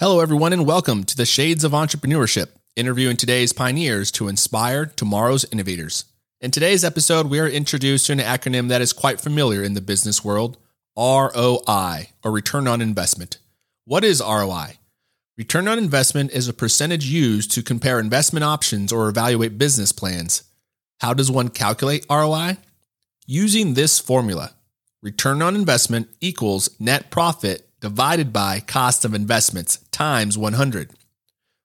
Hello, everyone, and welcome to the Shades of Entrepreneurship, interviewing today's pioneers to inspire tomorrow's innovators. In today's episode, we are introduced to an acronym that is quite familiar in the business world ROI, or Return on Investment. What is ROI? Return on investment is a percentage used to compare investment options or evaluate business plans. How does one calculate ROI? Using this formula return on investment equals net profit divided by cost of investments times 100.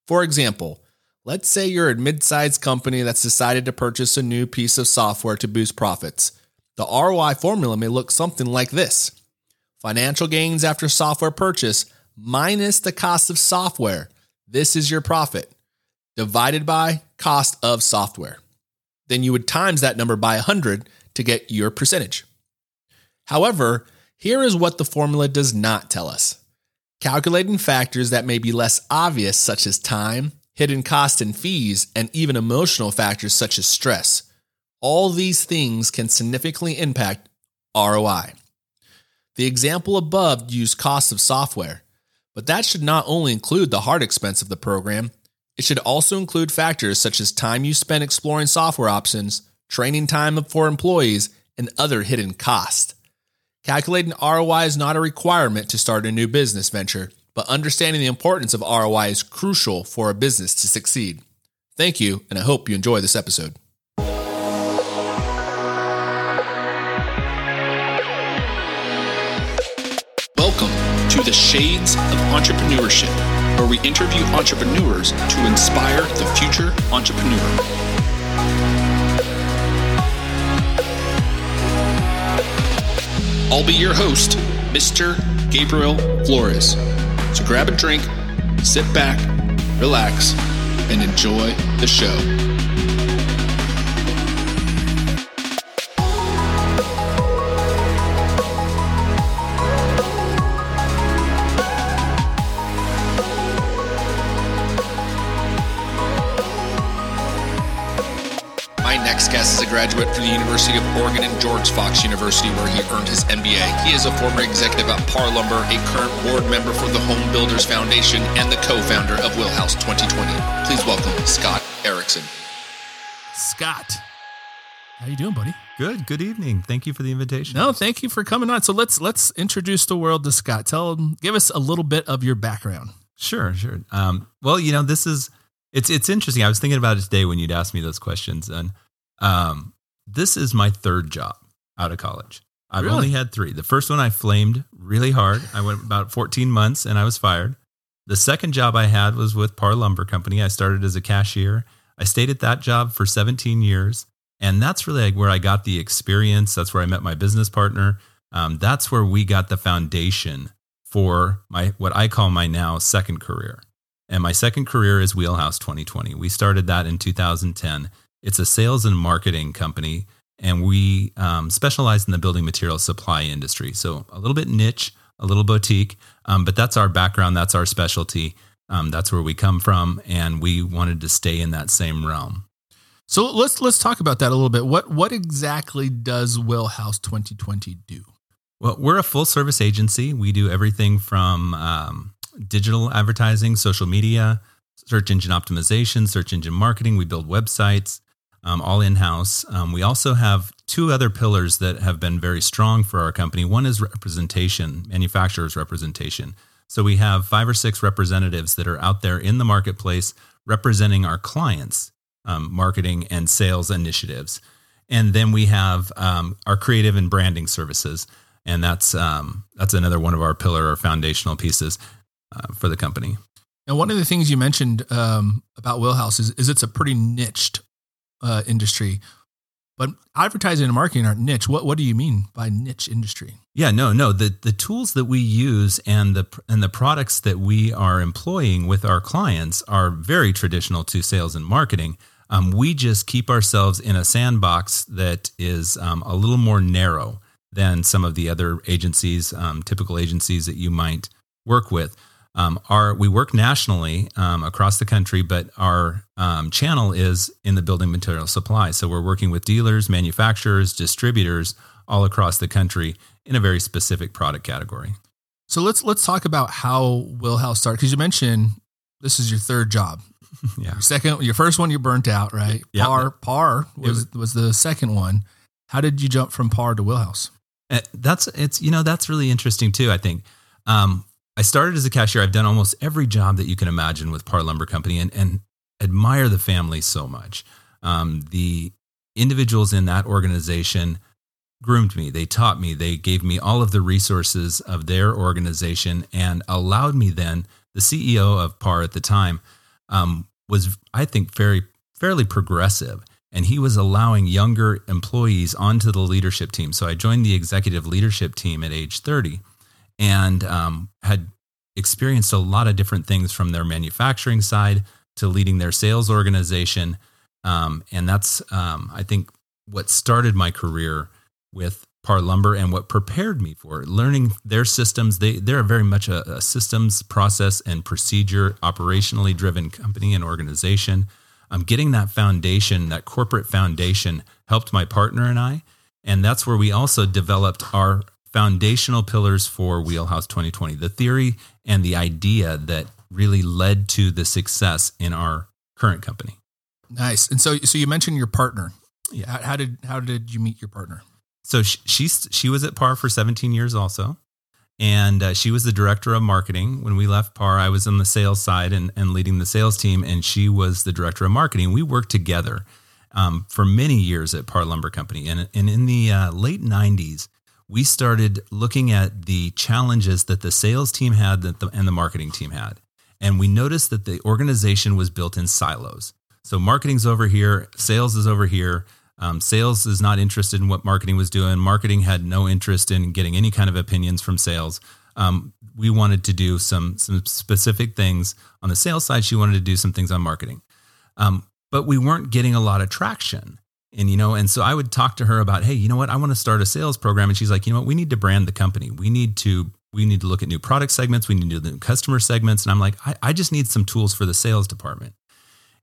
For example, let's say you're a mid-sized company that's decided to purchase a new piece of software to boost profits. The ROI formula may look something like this. Financial gains after software purchase minus the cost of software. This is your profit divided by cost of software. Then you would times that number by 100 to get your percentage. However, here is what the formula does not tell us. Calculating factors that may be less obvious, such as time, hidden costs and fees, and even emotional factors such as stress. All these things can significantly impact ROI. The example above used costs of software, but that should not only include the hard expense of the program, it should also include factors such as time you spend exploring software options, training time for employees, and other hidden costs. Calculating ROI is not a requirement to start a new business venture, but understanding the importance of ROI is crucial for a business to succeed. Thank you, and I hope you enjoy this episode. Welcome to the Shades of Entrepreneurship, where we interview entrepreneurs to inspire the future entrepreneur. I'll be your host, Mr. Gabriel Flores. So grab a drink, sit back, relax, and enjoy the show. Graduate from the University of Oregon and George Fox University, where he earned his MBA. He is a former executive at Parr Lumber, a current board member for the Home Builders Foundation, and the co-founder of Wheelhouse 2020. Please welcome Scott Ericson. Scott, how you doing, buddy? Good. Good evening. Thank you for the invitation. No, thank you for coming on. So let's let's introduce the world to Scott. Tell him, give us a little bit of your background. Sure, sure. Um, well, you know, this is it's it's interesting. I was thinking about it today when you'd asked me those questions, and um, this is my third job out of college. I've really? only had three. The first one I flamed really hard. I went about 14 months and I was fired. The second job I had was with Parr Lumber Company. I started as a cashier. I stayed at that job for 17 years. And that's really where I got the experience. That's where I met my business partner. Um, that's where we got the foundation for my what I call my now second career. And my second career is Wheelhouse 2020. We started that in 2010. It's a sales and marketing company, and we um, specialize in the building material supply industry. So a little bit niche, a little boutique, um, but that's our background. That's our specialty. Um, that's where we come from, and we wanted to stay in that same realm. So let's let's talk about that a little bit. What what exactly does Wheelhouse 2020 do? Well, we're a full service agency. We do everything from um, digital advertising, social media, search engine optimization, search engine marketing. We build websites um, all in house. Um, we also have two other pillars that have been very strong for our company. One is representation, manufacturers' representation. So we have five or six representatives that are out there in the marketplace representing our clients' um, marketing and sales initiatives. And then we have um, our creative and branding services, and that's um, that's another one of our pillar or foundational pieces uh, for the company. And one of the things you mentioned um, about Wheelhouse is, is it's a pretty niched uh, industry. But advertising and marketing aren't niche. What what do you mean by niche industry? Yeah, no, no. The the tools that we use and the and the products that we are employing with our clients are very traditional to sales and marketing. Um, we just keep ourselves in a sandbox that is um, a little more narrow than some of the other agencies, um, typical agencies that you might work with. Um, our we work nationally um, across the country, but our um, channel is in the building material supply. So we're working with dealers, manufacturers, distributors all across the country in a very specific product category. So let's let's talk about how Wheelhouse started because you mentioned this is your third job. yeah. Your second, your first one you burnt out, right? Yeah. Parr Parr was was- was the second one. How did you jump from Parr to Wheelhouse? That's it's you know that's really interesting too. I think um, I started as a cashier. I've done almost every job that you can imagine with Parr Lumber Company, and and admire the family so much. Um, the individuals in that organization groomed me. They taught me. They gave me all of the resources of their organization, and allowed me then. The CEO of Parr at the time um, was, I think, very fairly progressive and he was allowing younger employees onto the leadership team. So I joined the executive leadership team at age 30 and um, had experienced a lot of different things from their manufacturing side to leading their sales organization. Um, and that's, um, I think, what started my career with Parr Lumber and what prepared me for it. Learning their systems. They, they're very much a, a systems, process, and procedure, operationally driven company and organization um, getting that foundation, that corporate foundation, helped my partner and I. And that's where we also developed our foundational pillars for Wheelhouse 2020, the theory and the idea that really led to the success in our current company. Nice. And so so you mentioned your partner. Yeah. How, how did how did you meet your partner? So she, she's, she was at Parr for 17 years also. And uh, she was the director of marketing. When we left Parr, I was on the sales side and, and leading the sales team, and she was the director of marketing. We worked together um, for many years at Parr Lumber Company. And, and in the uh, late 90s, we started looking at the challenges that the sales team had the, and the marketing team had. And we noticed that the organization was built in silos. So marketing's over here, sales is over here. Um, sales is not interested in what marketing was doing. Marketing had no interest in getting any kind of opinions from sales. Um, we wanted to do some some specific things on the sales side. She wanted to do some things on marketing, um, but we weren't getting a lot of traction. And you know, and so I would talk to her about, hey, you know what? I want to start a sales program, and she's like, you know what? We need to brand the company. We need to we need to look at new product segments. We need to do new customer segments. And I'm like, I, I just need some tools for the sales department.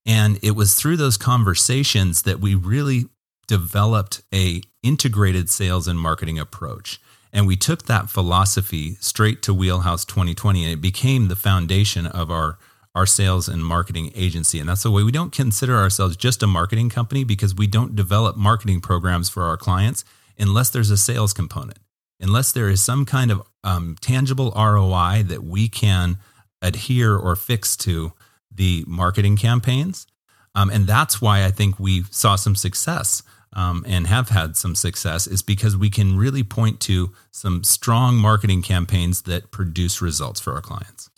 And it was through those conversations that we really developed a integrated sales and marketing approach. And we took that philosophy straight to Wheelhouse 2020 and it became the foundation of our our sales and marketing agency. And that's the way we don't consider ourselves just a marketing company because we don't develop marketing programs for our clients unless there's a sales component. Unless there is some kind of um, tangible ROI that we can adhere or fix to the marketing campaigns. Um, and that's why I think we saw some success um, and have had some success is because we can really point to some strong marketing campaigns that produce results for our clients.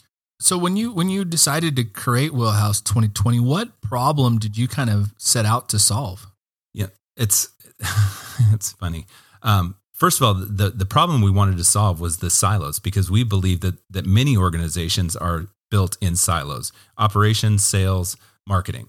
So when you when you decided to create Wheelhouse 2020, what problem did you kind of set out to solve? Yeah, it's it's funny. Um, first of all, the the problem we wanted to solve was the silos because we believe that that many organizations are built in silos: operations, sales, marketing.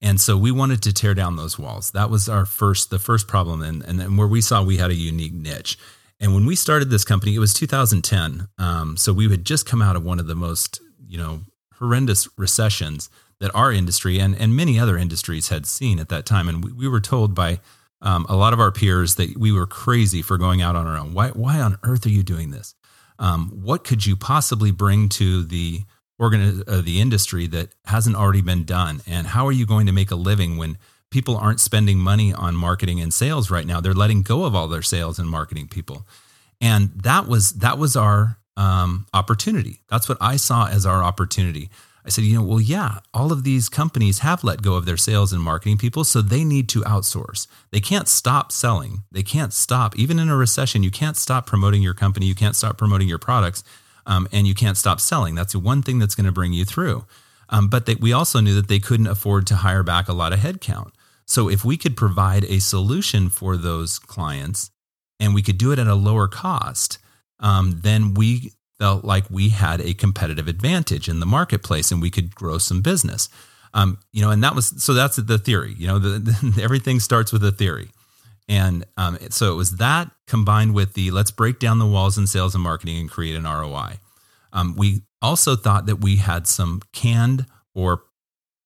And so we wanted to tear down those walls. That was our first, the first problem, and and where we saw we had a unique niche. And when we started this company, it was 2010. Um, so we had just come out of one of the most, you know, horrendous recessions that our industry and and many other industries had seen at that time. And we, we were told by um, a lot of our peers that we were crazy for going out on our own. Why why on earth are you doing this? Um, what could you possibly bring to the organ uh, the industry that hasn't already been done and how are you going to make a living when people aren't spending money on marketing and sales right now they're letting go of all their sales and marketing people and that was that was our um, opportunity that's what i saw as our opportunity i said you know well yeah all of these companies have let go of their sales and marketing people so they need to outsource they can't stop selling they can't stop even in a recession you can't stop promoting your company you can't stop promoting your products um, and you can't stop selling. That's the one thing that's going to bring you through. Um, but they, we also knew that they couldn't afford to hire back a lot of headcount. So if we could provide a solution for those clients and we could do it at a lower cost, um, then we felt like we had a competitive advantage in the marketplace and we could grow some business. Um, you know, and that was so that's the theory. You know, the, the, everything starts with a theory. And um, so it was that combined with the let's break down the walls in sales and marketing and create an ROI. Um, we also thought that we had some canned or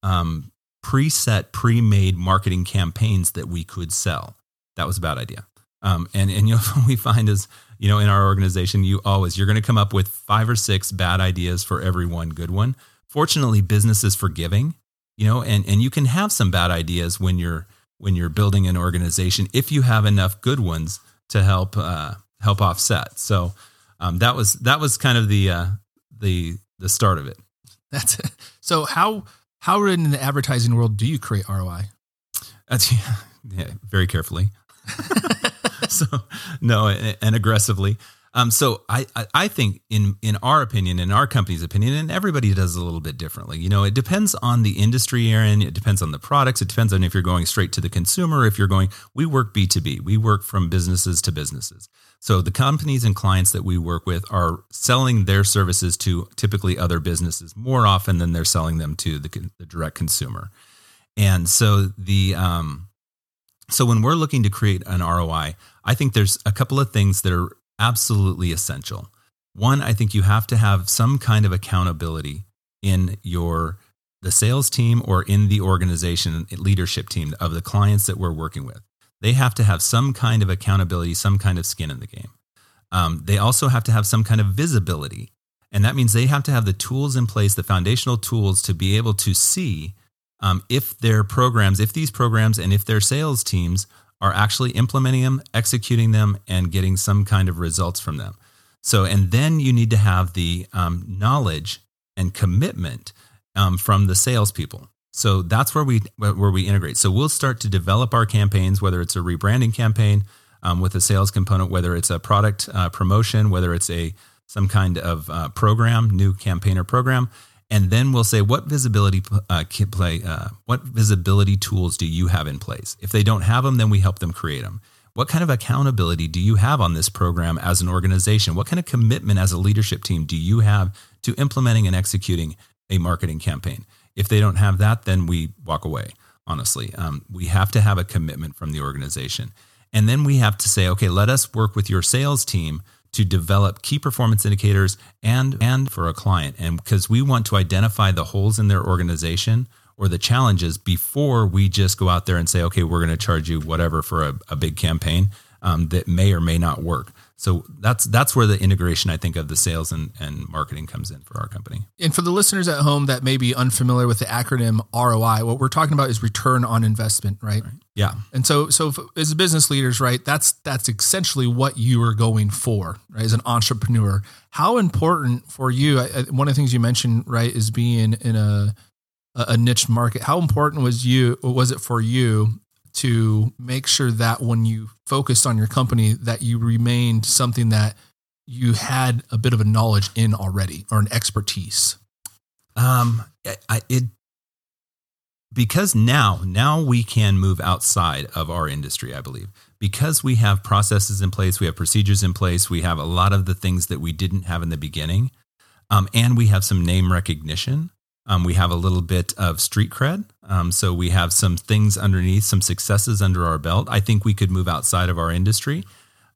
um, preset, pre-made marketing campaigns that we could sell. That was a bad idea. Um, and and you know what we find is you know, in our organization, you always you're going to come up with five or six bad ideas for every one good one. Fortunately, business is forgiving, you know, and and you can have some bad ideas when you're when you're building an organization if you have enough good ones to help uh, help offset. So um, that was that was kind of the uh, the the start of it. That's it. So how how in the advertising world do you create ROI? That's yeah, yeah very carefully. so no, and, and aggressively. Um, so I, I, think in in our opinion, in our company's opinion, and everybody does a little bit differently. You know, it depends on the industry in. It depends on the products. It depends on if you're going straight to the consumer. If you're going, we work B two B. We work from businesses to businesses. So the companies and clients that we work with are selling their services to typically other businesses more often than they're selling them to the, the direct consumer. And so the um, so when we're looking to create an ROI, I think there's a couple of things that are absolutely essential. One, I think you have to have some kind of accountability in your the sales team or in the organization leadership team of the clients that we're working with. They have to have some kind of accountability, some kind of skin in the game. Um, they also have to have some kind of visibility. And that means they have to have the tools in place, the foundational tools to be able to see um, if their programs, if these programs and if their sales teams are actually implementing them, executing them, and getting some kind of results from them. So, and then you need to have the um, knowledge and commitment um, from the salespeople. So that's where we where we integrate. So we'll start to develop our campaigns, whether it's a rebranding campaign um, with a sales component, whether it's a product uh, promotion, whether it's a some kind of uh, program, new campaign or program, and then we'll say what visibility uh, play uh, what visibility tools do you have in place? If they don't have them then we help them create them what kind of accountability do you have on this program as an organization? What kind of commitment as a leadership team do you have to implementing and executing a marketing campaign? If they don't have that then we walk away honestly. Um, we have to have a commitment from the organization. And then we have to say okay let us work with your sales team to develop key performance indicators and and for a client. And because we want to identify the holes in their organization or the challenges before we just go out there and say okay we're going to charge you whatever for a, a big campaign um, that may or may not work so that's that's where the integration I think of the sales and, and marketing comes in for our company. And for the listeners at home that may be unfamiliar with the acronym ROI, what we're talking about is return on investment, right? right. Yeah. And so so as business leaders, right, that's that's essentially what you are going for, right? As an entrepreneur, how important for you? I, one of the things you mentioned, right, is being in a a niche market. How important was you was it for you to make sure that when you focused on your company that you remained something that you had a bit of a knowledge in already or an expertise. Um I, it because now now we can move outside of our industry i believe. Because we have processes in place we have procedures in place we have a lot of the things that we didn't have in the beginning um, and we have some name recognition um, we have a little bit of street cred. Um, so we have some things underneath, some successes under our belt. I think we could move outside of our industry.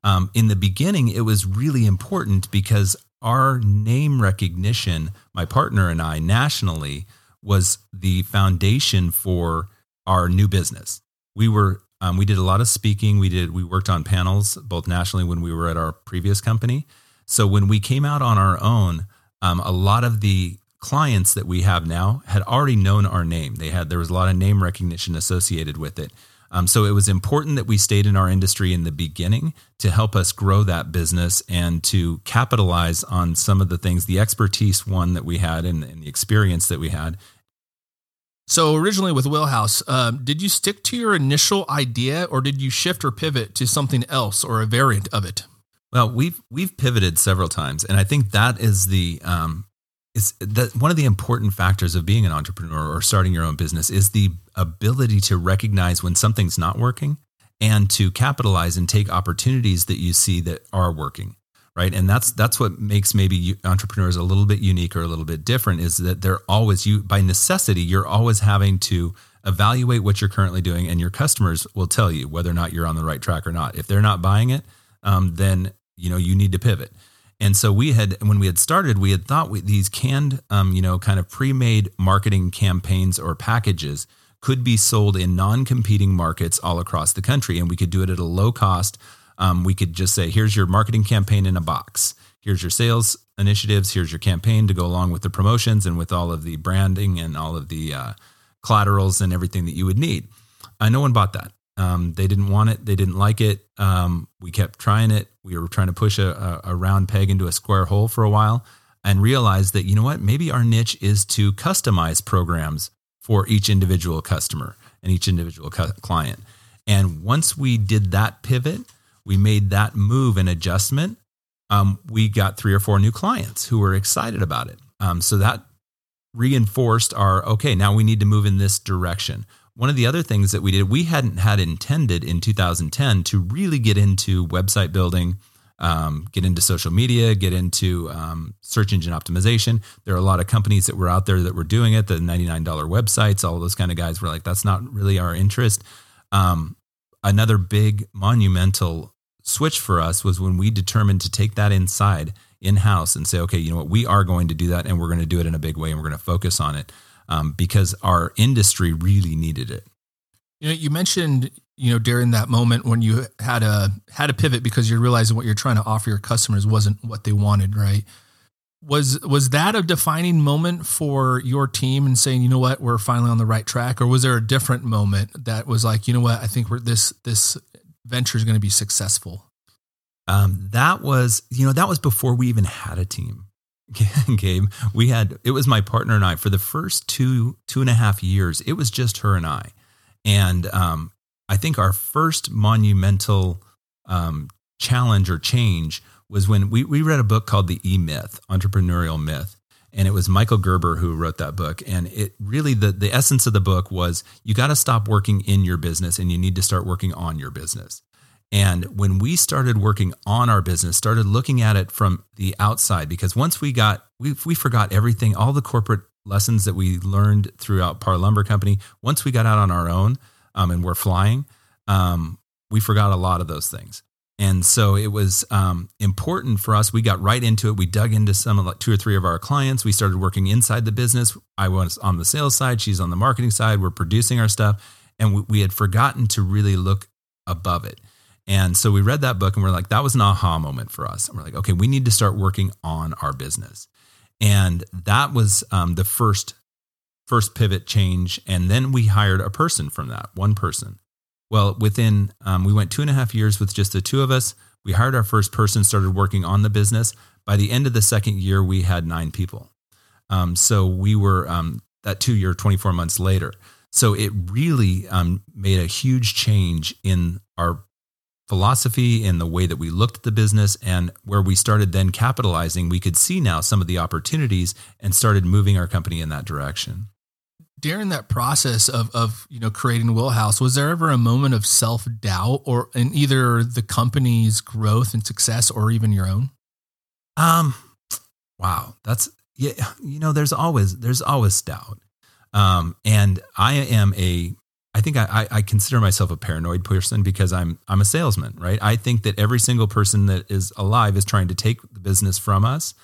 Um, in the beginning, it was really important because our name recognition, my partner and I nationally, was the foundation for our new business. We were um, we did a lot of speaking. We did we worked on panels both nationally when we were at our previous company. So when we came out on our own, um, a lot of the clients that we have now had already known our name. They had there was a lot of name recognition associated with it. Um, so it was important that we stayed in our industry in the beginning to help us grow that business and to capitalize on some of the things, the expertise one that we had and, and the experience that we had. So originally with Wheelhouse, um, did you stick to your initial idea, or did you shift or pivot to something else or a variant of it? Well, we've we've pivoted several times, and I think that is the um, is that one of the important factors of being an entrepreneur or starting your own business is the ability to recognize when something's not working and to capitalize and take opportunities that you see that are working right? And that's that's what makes maybe entrepreneurs a little bit unique or a little bit different is that they're always you by necessity you're always having to evaluate what you're currently doing and your customers will tell you whether or not you're on the right track or not. If they're not buying it um, then you know you need to pivot and so we had, when we had started, we had thought we, these canned, um, you know, kind of pre-made marketing campaigns or packages could be sold in non-competing markets all across the country, and we could do it at a low cost. Um, we could just say, here's your marketing campaign in a box. Here's your sales initiatives. Here's your campaign to go along with the promotions and with all of the branding and all of the uh, collaterals and everything that you would need. Uh, no one bought that. Um, they didn't want it. They didn't like it. Um, we kept trying it. We were trying to push a, a, round peg into a square hole for a while and realized that, you know what, maybe our niche is to customize programs for each individual customer and each individual cu- client. And once we did that pivot, we made that move and adjustment. Um, we got three or four new clients who were excited about it. Um, so that reinforced our okay, now we need to move in this direction. One of the other things that we did, we hadn't had intended in 2010 to really get into website building, um, get into social media, get into um, search engine optimization. There are a lot of companies that were out there that were doing it, the $99 websites, all those kind of guys were like, that's not really our interest. Um, another big monumental switch for us was when we determined to take that inside in house and say, okay, you know what, we are going to do that and we're going to do it in a big way and we're going to focus on it um, because our industry really needed it. You know, you mentioned you know during that moment when you had a had a pivot because you're realizing what you're trying to offer your customers wasn't what they wanted, right? Was was that a defining moment for your team and saying, you know what, we're finally on the right track, or was there a different moment that was like, you know what, I think we're this this venture is going to be successful? Um, that was, you know, that was before we even had a team. Gabe, we had it was my partner and I for the first two two and a half years. It was just her and I, and um, I think our first monumental um, challenge or change was when we we read a book called The E Myth, Entrepreneurial Myth, and it was Michael Gerber who wrote that book. And it really the the essence of the book was you got to stop working in your business and you need to start working on your business. And when we started working on our business, started looking at it from the outside, because once we got, we, we forgot everything, all the corporate lessons that we learned throughout Parr Lumber Company. Once we got out on our own um, and we're flying, um, we forgot a lot of those things. And so it was um, important for us. We got right into it. We dug into some of like two or three of our clients. We started working inside the business. I was on the sales side. She's on the marketing side. We're producing our stuff. And we, we had forgotten to really look above it. And so we read that book and we're like, that was an aha moment for us. And we're like, okay, we need to start working on our business. And that was um, the first first pivot change. And then we hired a person from that, one person. Well, within um, we went two and a half years with just the two of us. We hired our first person, started working on the business. By the end of the second year, we had nine people. Um, so we were um, that two year, 24 months later. So it really um, made a huge change in our philosophy and the way that we looked at the business and where we started then capitalizing, we could see now some of the opportunities and started moving our company in that direction. During that process of of you know creating Wheelhouse, was there ever a moment of self doubt or in either the company's growth and success or even your own? Um, wow, that's yeah. You know, there's always there's always doubt. Um, and I am a I think I, I consider myself a paranoid person because I'm I'm a salesman, right? I think that every single person that is alive is trying to take the business from us,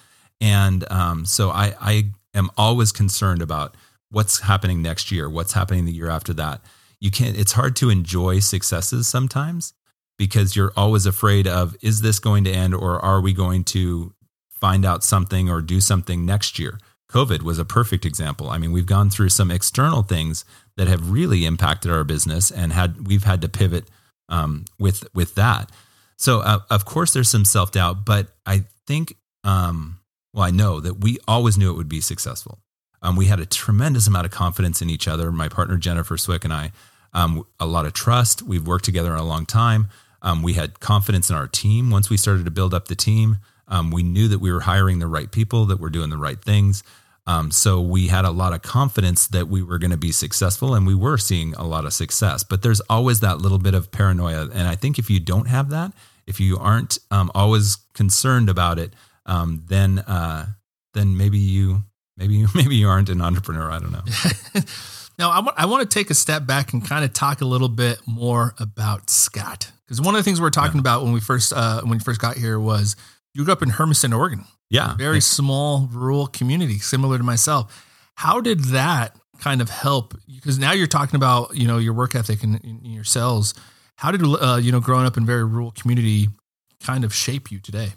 and um, so I I am always concerned about what's happening next year, what's happening the year after that. You can't. It's hard to enjoy successes sometimes because you're always afraid of is this going to end or are we going to find out something or do something next year. COVID was a perfect example. I mean, we've gone through some external things that have really impacted our business and had we've had to pivot um, with with that. So uh, of course there's some self doubt, but I think um, well I know that we always knew it would be successful. Um, we had a tremendous amount of confidence in each other. My partner Jennifer Swick and I, um, a lot of trust. We've worked together a long time. Um, we had confidence in our team. Once we started to build up the team, um, we knew that we were hiring the right people, that we're doing the right things. Um, so we had a lot of confidence that we were going to be successful and we were seeing a lot of success. But there's always that little bit of paranoia. And I think if you don't have that, if you aren't um, always concerned about it, um, then uh, then maybe you maybe you maybe you aren't an entrepreneur. I don't know. now I want I want to take a step back and kind of talk a little bit more about Scott because one of the things we are talking yeah. about when we first uh, when we first got here was you grew up in Hermiston, Oregon. Yeah. Very small rural community, similar to myself. How did that kind of help? Because now you're talking about, you know, your work ethic and, and your sales. how did uh, you know growing up in very rural community kind of shape you today?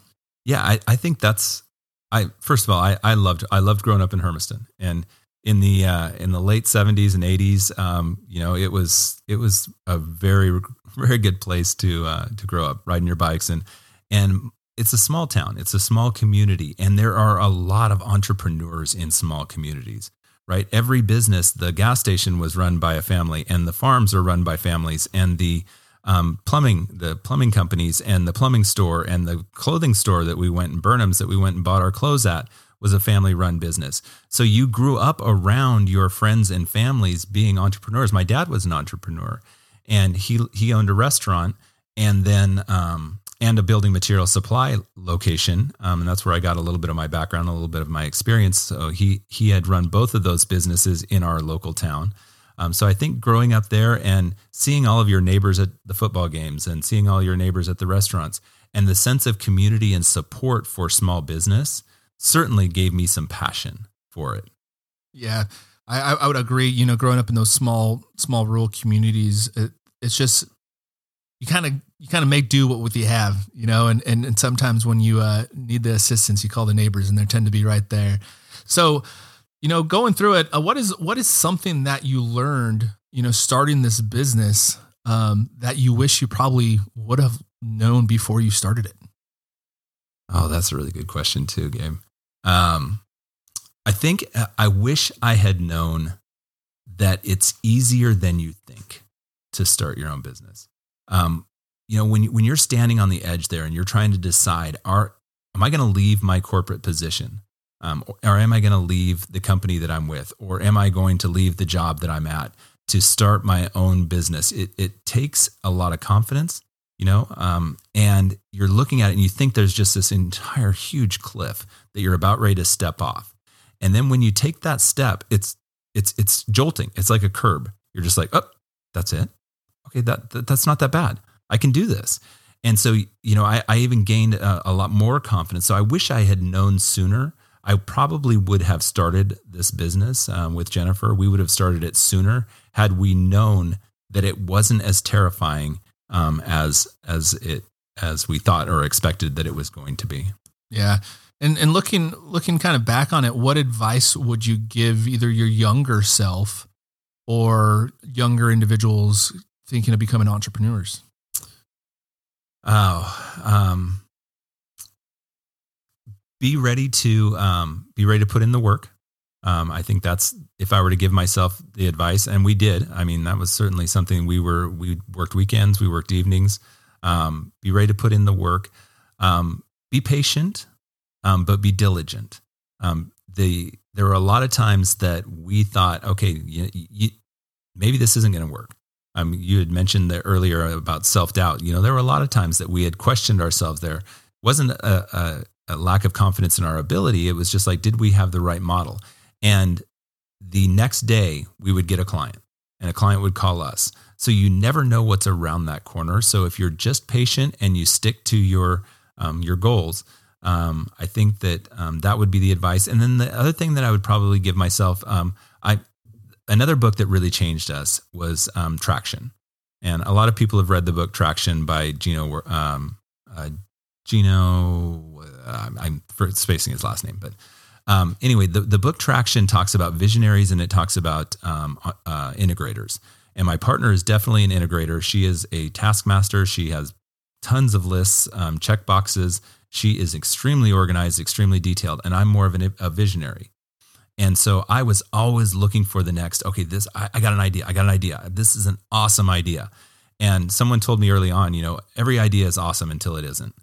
Yeah, I, I think that's I first of all I, I loved I loved growing up in Hermiston and in the uh, in the late seventies and eighties, um, you know, it was it was a very very good place to uh, to grow up, riding your bikes and and it's a small town, it's a small community, and there are a lot of entrepreneurs in small communities. Right, every business, the gas station was run by a family, and the farms are run by families, and the um, plumbing, the plumbing companies, and the plumbing store, and the clothing store that we went in Burnham's that we went and bought our clothes at was a family run business. So you grew up around your friends and families being entrepreneurs. My dad was an entrepreneur and he, he owned a restaurant and then, um, and a building material supply location. Um, and that's where I got a little bit of my background, a little bit of my experience. So he, he had run both of those businesses in our local town. Um, so I think growing up there and seeing all of your neighbors at the football games and seeing all your neighbors at the restaurants and the sense of community and support for small business certainly gave me some passion for it. Yeah, I, I would agree. You know, growing up in those small, small rural communities, it, it's just you kind of you kind of make do what with you have, you know, and and, and sometimes when you uh, need the assistance, you call the neighbors, and they tend to be right there. So, you know, going through it, uh, what is what is something that you learned, you know, starting this business um, that you wish you probably would have known before you started it? Oh, that's a really good question too, Gabe. Um, I think uh, I wish I had known that it's easier than you think to start your own business. Um, you know, when when you're standing on the edge there and you're trying to decide, are am I going to leave my corporate position, um, or am I going to leave the company that I'm with, or am I going to leave the job that I'm at to start my own business? It it takes a lot of confidence you know um, and you're looking at it and you think there's just this entire huge cliff that you're about ready to step off. And then when you take that step it's it's it's jolting. It's like a curb. You're just like oh that's it. Okay that, that that's not that bad i can do this and so you know i, I even gained a, a lot more confidence so i wish i had known sooner i probably would have started this business um, with jennifer we would have started it sooner had we known that it wasn't as terrifying um, as as it as we thought or expected that it was going to be. Yeah. And and looking looking kind of back on it, what advice would you give either your younger self or younger individuals thinking of becoming entrepreneurs? Oh, um, be ready to um, be ready to put in the work. Um, I think that's if I were to give myself the advice, and we did. I mean, that was certainly something we were. We worked weekends, we worked evenings. Um, be ready to put in the work. Um, be patient, um, but be diligent. Um, the there were a lot of times that we thought, okay, you, you, maybe this isn't going to work. Um, you had mentioned that earlier about self doubt. You know, there were a lot of times that we had questioned ourselves. There wasn't a, a, a lack of confidence in our ability. It was just like, did we have the right model? And the next day, we would get a client, and a client would call us. So you never know what's around that corner. So if you're just patient and you stick to your um, your goals, um, I think that um, that would be the advice. And then the other thing that I would probably give myself, um, I another book that really changed us was um, Traction, and a lot of people have read the book Traction by Gino. Um, uh, Gino, uh, I'm spacing his last name, but um, anyway, the, the book Traction talks about visionaries and it talks about um, uh, uh, integrators. And my partner is definitely an integrator. She is a taskmaster. She has tons of lists, um, check boxes. She is extremely organized, extremely detailed, and I'm more of an, a visionary. And so I was always looking for the next. Okay, this I, I got an idea. I got an idea. This is an awesome idea. And someone told me early on, you know, every idea is awesome until it isn't.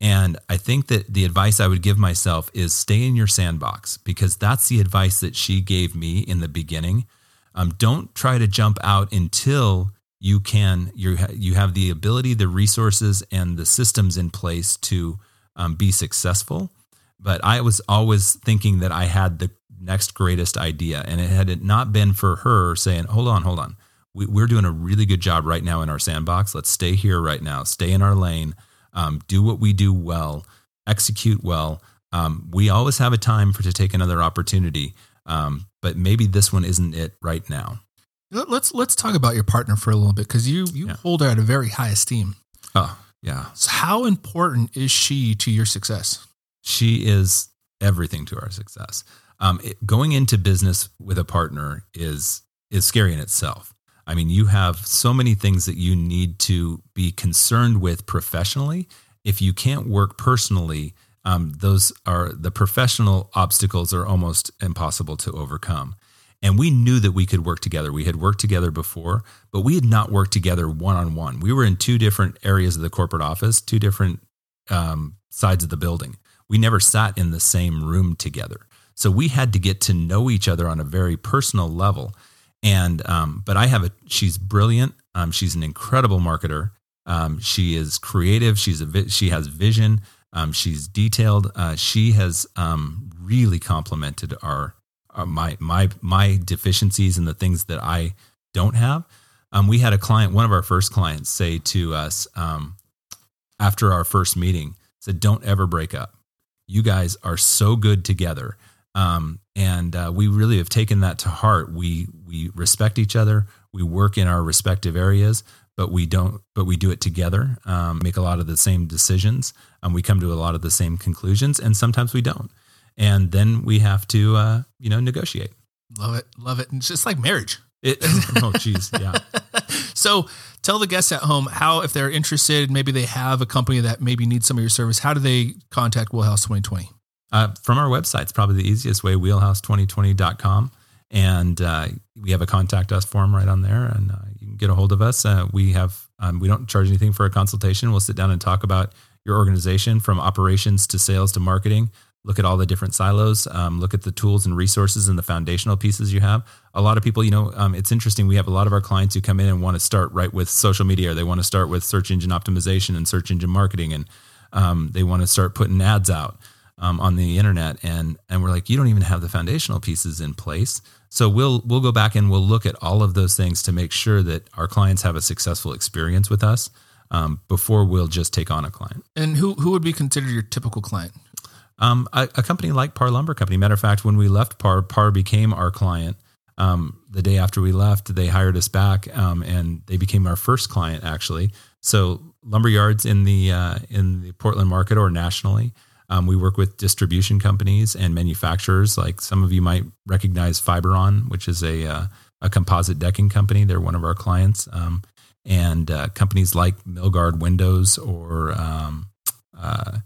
And I think that the advice I would give myself is stay in your sandbox because that's the advice that she gave me in the beginning. Um, don't try to jump out until you can you ha- you have the ability, the resources, and the systems in place to um, be successful. But I was always thinking that I had the next greatest idea, and it had it not been for her saying, "Hold on, hold on, we, we're doing a really good job right now in our sandbox. Let's stay here right now, stay in our lane." um, do what we do well, execute well. Um, we always have a time for to take another opportunity, um, but maybe this one isn't it right now. Let's let's talk about your partner for a little bit because you you yeah. hold her at a very high esteem. Oh yeah. So how important is she to your success? She is everything to our success. Um, it, going into business with a partner is is scary in itself. I mean, you have so many things that you need to be concerned with professionally. If you can't work personally, um, those are the professional obstacles are almost impossible to overcome. And we knew that we could work together. We had worked together before, but we had not worked together one on one. We were in two different areas of the corporate office, two different um, sides of the building. We never sat in the same room together. So we had to get to know each other on a very personal level. And um, but I have a she's brilliant. Um, she's an incredible marketer. Um, she is creative. She's a she has vision. Um, she's detailed. Uh, she has um, really complemented our, our, uh, my my my deficiencies and the things that I don't have. Um, we had a client, one of our first clients, say to us after our first meeting, said, "Don't ever break up. You guys are so good together." Um, and uh, we really have taken that to heart. We we respect each other. We work in our respective areas, but we don't. But we do it together. Um, make a lot of the same decisions. and we come to a lot of the same conclusions, and sometimes we don't. And then we have to, uh, you know, negotiate. Love it, love it. And it's just like marriage. It, oh, geez, yeah. so tell the guests at home how, if they're interested, maybe they have a company that maybe needs some of your service. How do they contact Wheelhouse 2020? Uh, from our website, it's probably the easiest way, wheelhouse2020.com. And uh, we have a contact us form right on there, and uh, you can get a hold of us. Uh, we have um, we don't charge anything for a consultation. We'll sit down and talk about your organization from operations to sales to marketing. Look at all the different silos. Um, look at the tools and resources and the foundational pieces you have. A lot of people, you know, um, it's interesting. We have a lot of our clients who come in and want to start right with social media. Or they want to start with search engine optimization and search engine marketing, and um, they want to start putting ads out um, on the internet, and and we're like, you don't even have the foundational pieces in place. So we'll we'll go back and we'll look at all of those things to make sure that our clients have a successful experience with us um, before we'll just take on a client. And who who would be considered your typical client? Um, a, a, company like Parr Lumber Company. Matter of fact, when we left Parr, Parr became our client. Um, the day after we left, they hired us back, um, and they became our first client actually. So lumber yards in the uh, in the Portland market or nationally um, we work with distribution companies and manufacturers. Like some of you might recognize Fiberon, which is a uh, a composite decking company. They're one of our clients, um, and uh, companies like Milgard Windows or um, uh,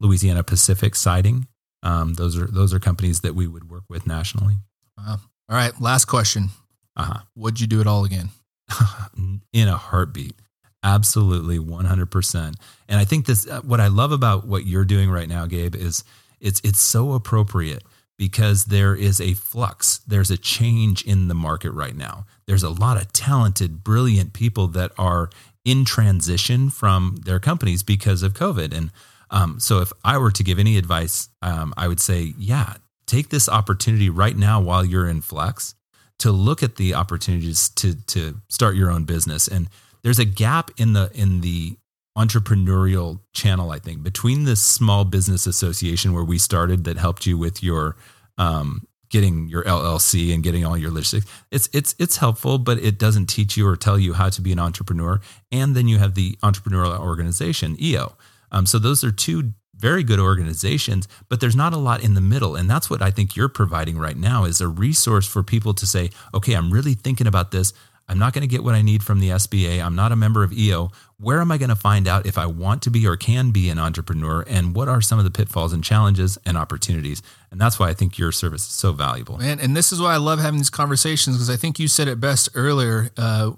Louisiana Pacific Siding. Um, those are those are companies that we would work with nationally. Wow. All right, last question. Uh-huh. Would you do it all again? In a heartbeat. Absolutely, 100%. And I think this uh, what I love about what you're doing right now, Gabe, is it's it's so appropriate because there is a flux. There's a change in the market right now. There's a lot of talented, brilliant people that are in transition from their companies because of COVID. And um, so, if I were to give any advice, um, I would say, yeah, take this opportunity right now while you're in flex to look at the opportunities to to start your own business and there's a gap in the in the entrepreneurial channel i think between the small business association where we started that helped you with your um, getting your llc and getting all your logistics. It's it's it's helpful but it doesn't teach you or tell you how to be an entrepreneur. And then you have the entrepreneurial organization eo um, so those are two very good organizations but there's not a lot in the middle. And that's what i think you're providing right now is a resource for people to say okay i'm really thinking about this I'm not going to get what I need from the SBA. I'm not a member of EO. Where am I going to find out if I want to be or can be an entrepreneur? And what are some of the pitfalls and challenges and opportunities? And that's why I think your service is so valuable. Man, and this is why I love having these conversations because I think you said it best earlier. Uh,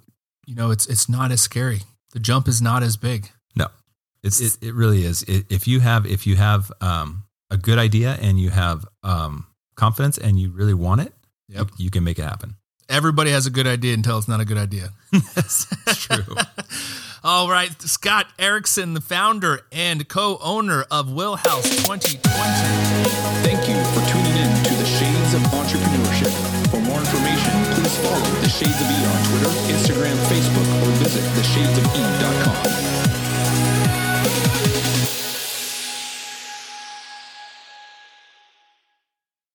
you know, it's it's not as scary. The jump is not as big. No, it's it, it really is. It, if you have if you have um, a good idea and you have um, confidence and you really want it, yep. you, you can make it happen everybody has a good idea until it's not a good idea. That's true. All right, Scott Ericson, the founder and co-owner of Wheelhouse 2020. Thank you for tuning in to the Shades of Entrepreneurship. For more information, please follow the Shades of E on Twitter, Instagram, Facebook, or visit theshadesofE.com.